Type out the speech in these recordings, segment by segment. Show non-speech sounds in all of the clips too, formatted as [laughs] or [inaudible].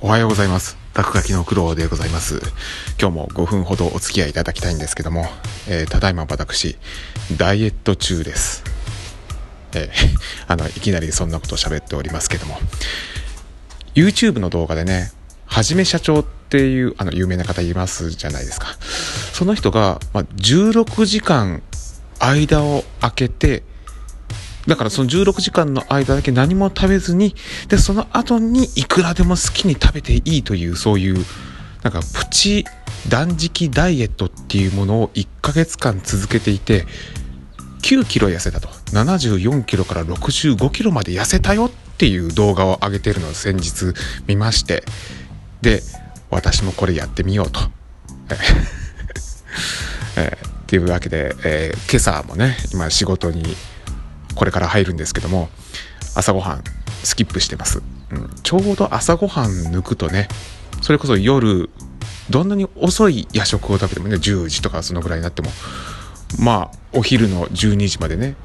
おはようございます。落書きの苦労でございます。今日も5分ほどお付き合いいただきたいんですけども、えーただいま私、ダイエット中です。えー [laughs] あの、いきなりそんなことを喋っておりますけども、YouTube の動画でね、はじめ社長っていう、あの、有名な方いますじゃないですか。その人が、まあ、16時間間を空けて、だからその16時間の間だけ何も食べずに、で、その後にいくらでも好きに食べていいという、そういう、なんかプチ断食ダイエットっていうものを1ヶ月間続けていて、9キロ痩せたと。74キロから65キロまで痩せたよっていう動画を上げてるのを先日見まして、で、私もこれやってみようと。[laughs] えーっていうわけで、えー今朝もね、今仕事にこれから入るんですけども朝ごはんスキップしてます、うん、ちょうど朝ごはん抜くとねそれこそ夜どんなに遅い夜食を食べてもね10時とかそのぐらいになってもまあお昼の12時までね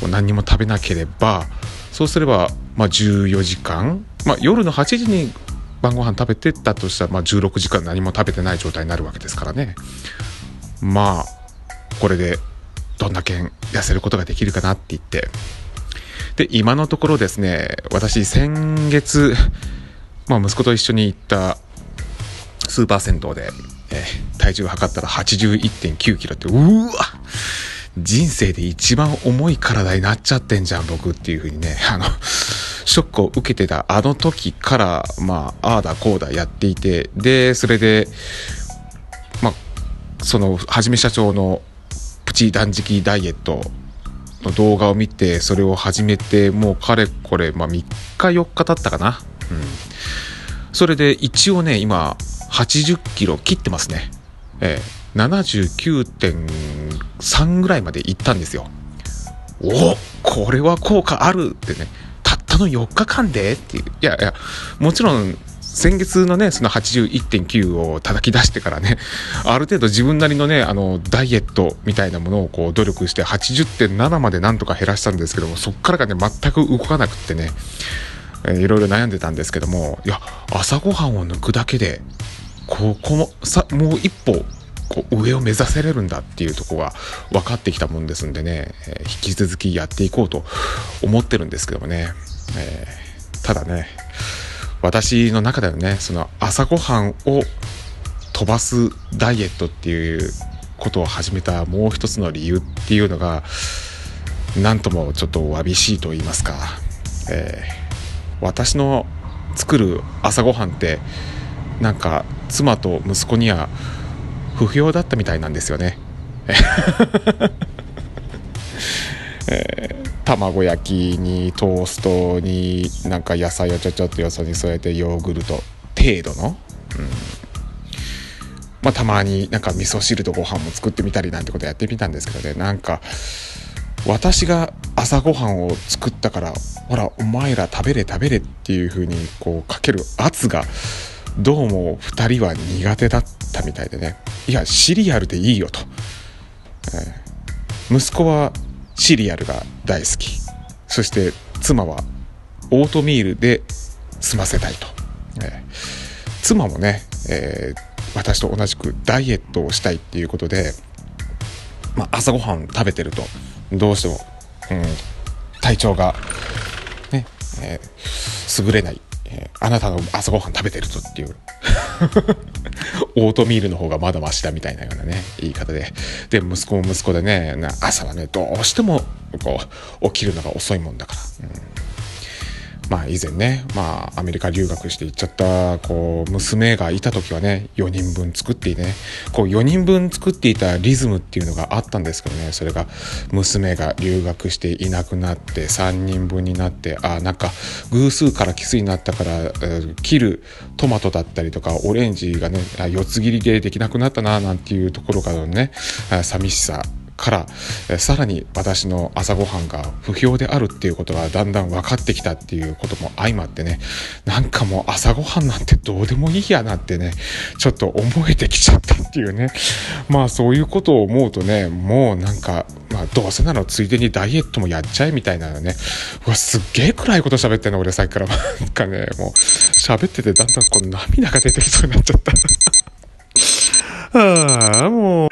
こう何にも食べなければそうすれば、まあ、14時間、まあ、夜の8時に晩ご飯食べてたとしたら、まあ、16時間何も食べてない状態になるわけですからね。まあこれでどんだけ痩せることができるかなって言って。で今のところですね私先月、まあ、息子と一緒に行ったスーパー銭湯で、えー体重を測ったら81 9キロってうわ人生で一番重い体になっちゃってんじゃん僕っていう風にねあのショックを受けてたあの時からまあああだこうだやっていてでそれでまあそのはじめ社長のチ断食ダイエットの動画を見てそれを始めてもうかれこれ、まあ、3日4日経ったかな、うん、それで一応ね今80キロ切ってますね。ええ。79.3ぐらいまで行ったんですよ。おこれは効果あるってね。たったの4日間でっていう。いやいやもちろん先月のねその81.9を叩き出してからね [laughs] ある程度自分なりのねあのダイエットみたいなものをこう努力して80.7までなんとか減らしたんですけどもそっからがね全く動かなくってね、いろいろ悩んでたんですけどもいや朝ごはんを抜くだけでここもさもう一歩こう上を目指せれるんだっていうところが分かってきたもんですんでね、えー引き続きやっていこうと思ってるんですけどもね、えーただね私の中ではねその朝ごはんを飛ばすダイエットっていうことを始めたもう一つの理由っていうのがなんともちょっとわびしいと言いますか、えー私の作る朝ごはんってなんか妻と息子には不評だったみたいなんですよね。えー卵焼きにトーストになんか野菜をちょちょっとよそに添えてヨーグルト程度の、うん。まあ、たまになんか味噌汁とご飯も作ってみたりなんてことやってみたんですけどね。なんか私が朝ごはんを作ったからほらお前ら食べれ食べれっていう風にこうかける圧がどうも2人は苦手だったみたいでね。いやシリアルでいいよと、えー。息子はシリアルが大好き。そして妻はオートミールで済ませたいと、えー妻もね、えー私と同じくダイエットをしたいっていうことで、まあ、朝ごはん食べてるとどうしても、うん、体調がね、えー優れない、えーあなたの朝ごはん食べてるぞっていう。[laughs] オートミールの方がまだましだみたいなようなね言い方で。で息子も息子でね朝はねどうしてもこう起きるのが遅いもんだから、うん。まあ以前ね、まあアメリカ留学して行っちゃった、こう、娘がいた時はね、4人分作っていね、こう4人分作っていたリズムっていうのがあったんですけどね、それが娘が留学していなくなって3人分になって、ああ、なんか偶数から奇数になったから、切るトマトだったりとか、オレンジがね、四つ切りでできなくなったな、なんていうところからのね、寂しさからさらに私の朝ごはんが不評であるっていうことがだんだん分かってきたっていうことも相まってねなんかもう朝ごはんなんてどうでもいいやなってねちょっと思えてきちゃったっていうね。まあそういうことを思うとねもうなんかまあどうせならついでにダイエットもやっちゃえみたいなのね。うわすっげえ暗いこと喋ってんの俺さっきから。[laughs] なんかねもう喋っててだんだんこう涙が出てきそうになっちゃった。[laughs] ああもう。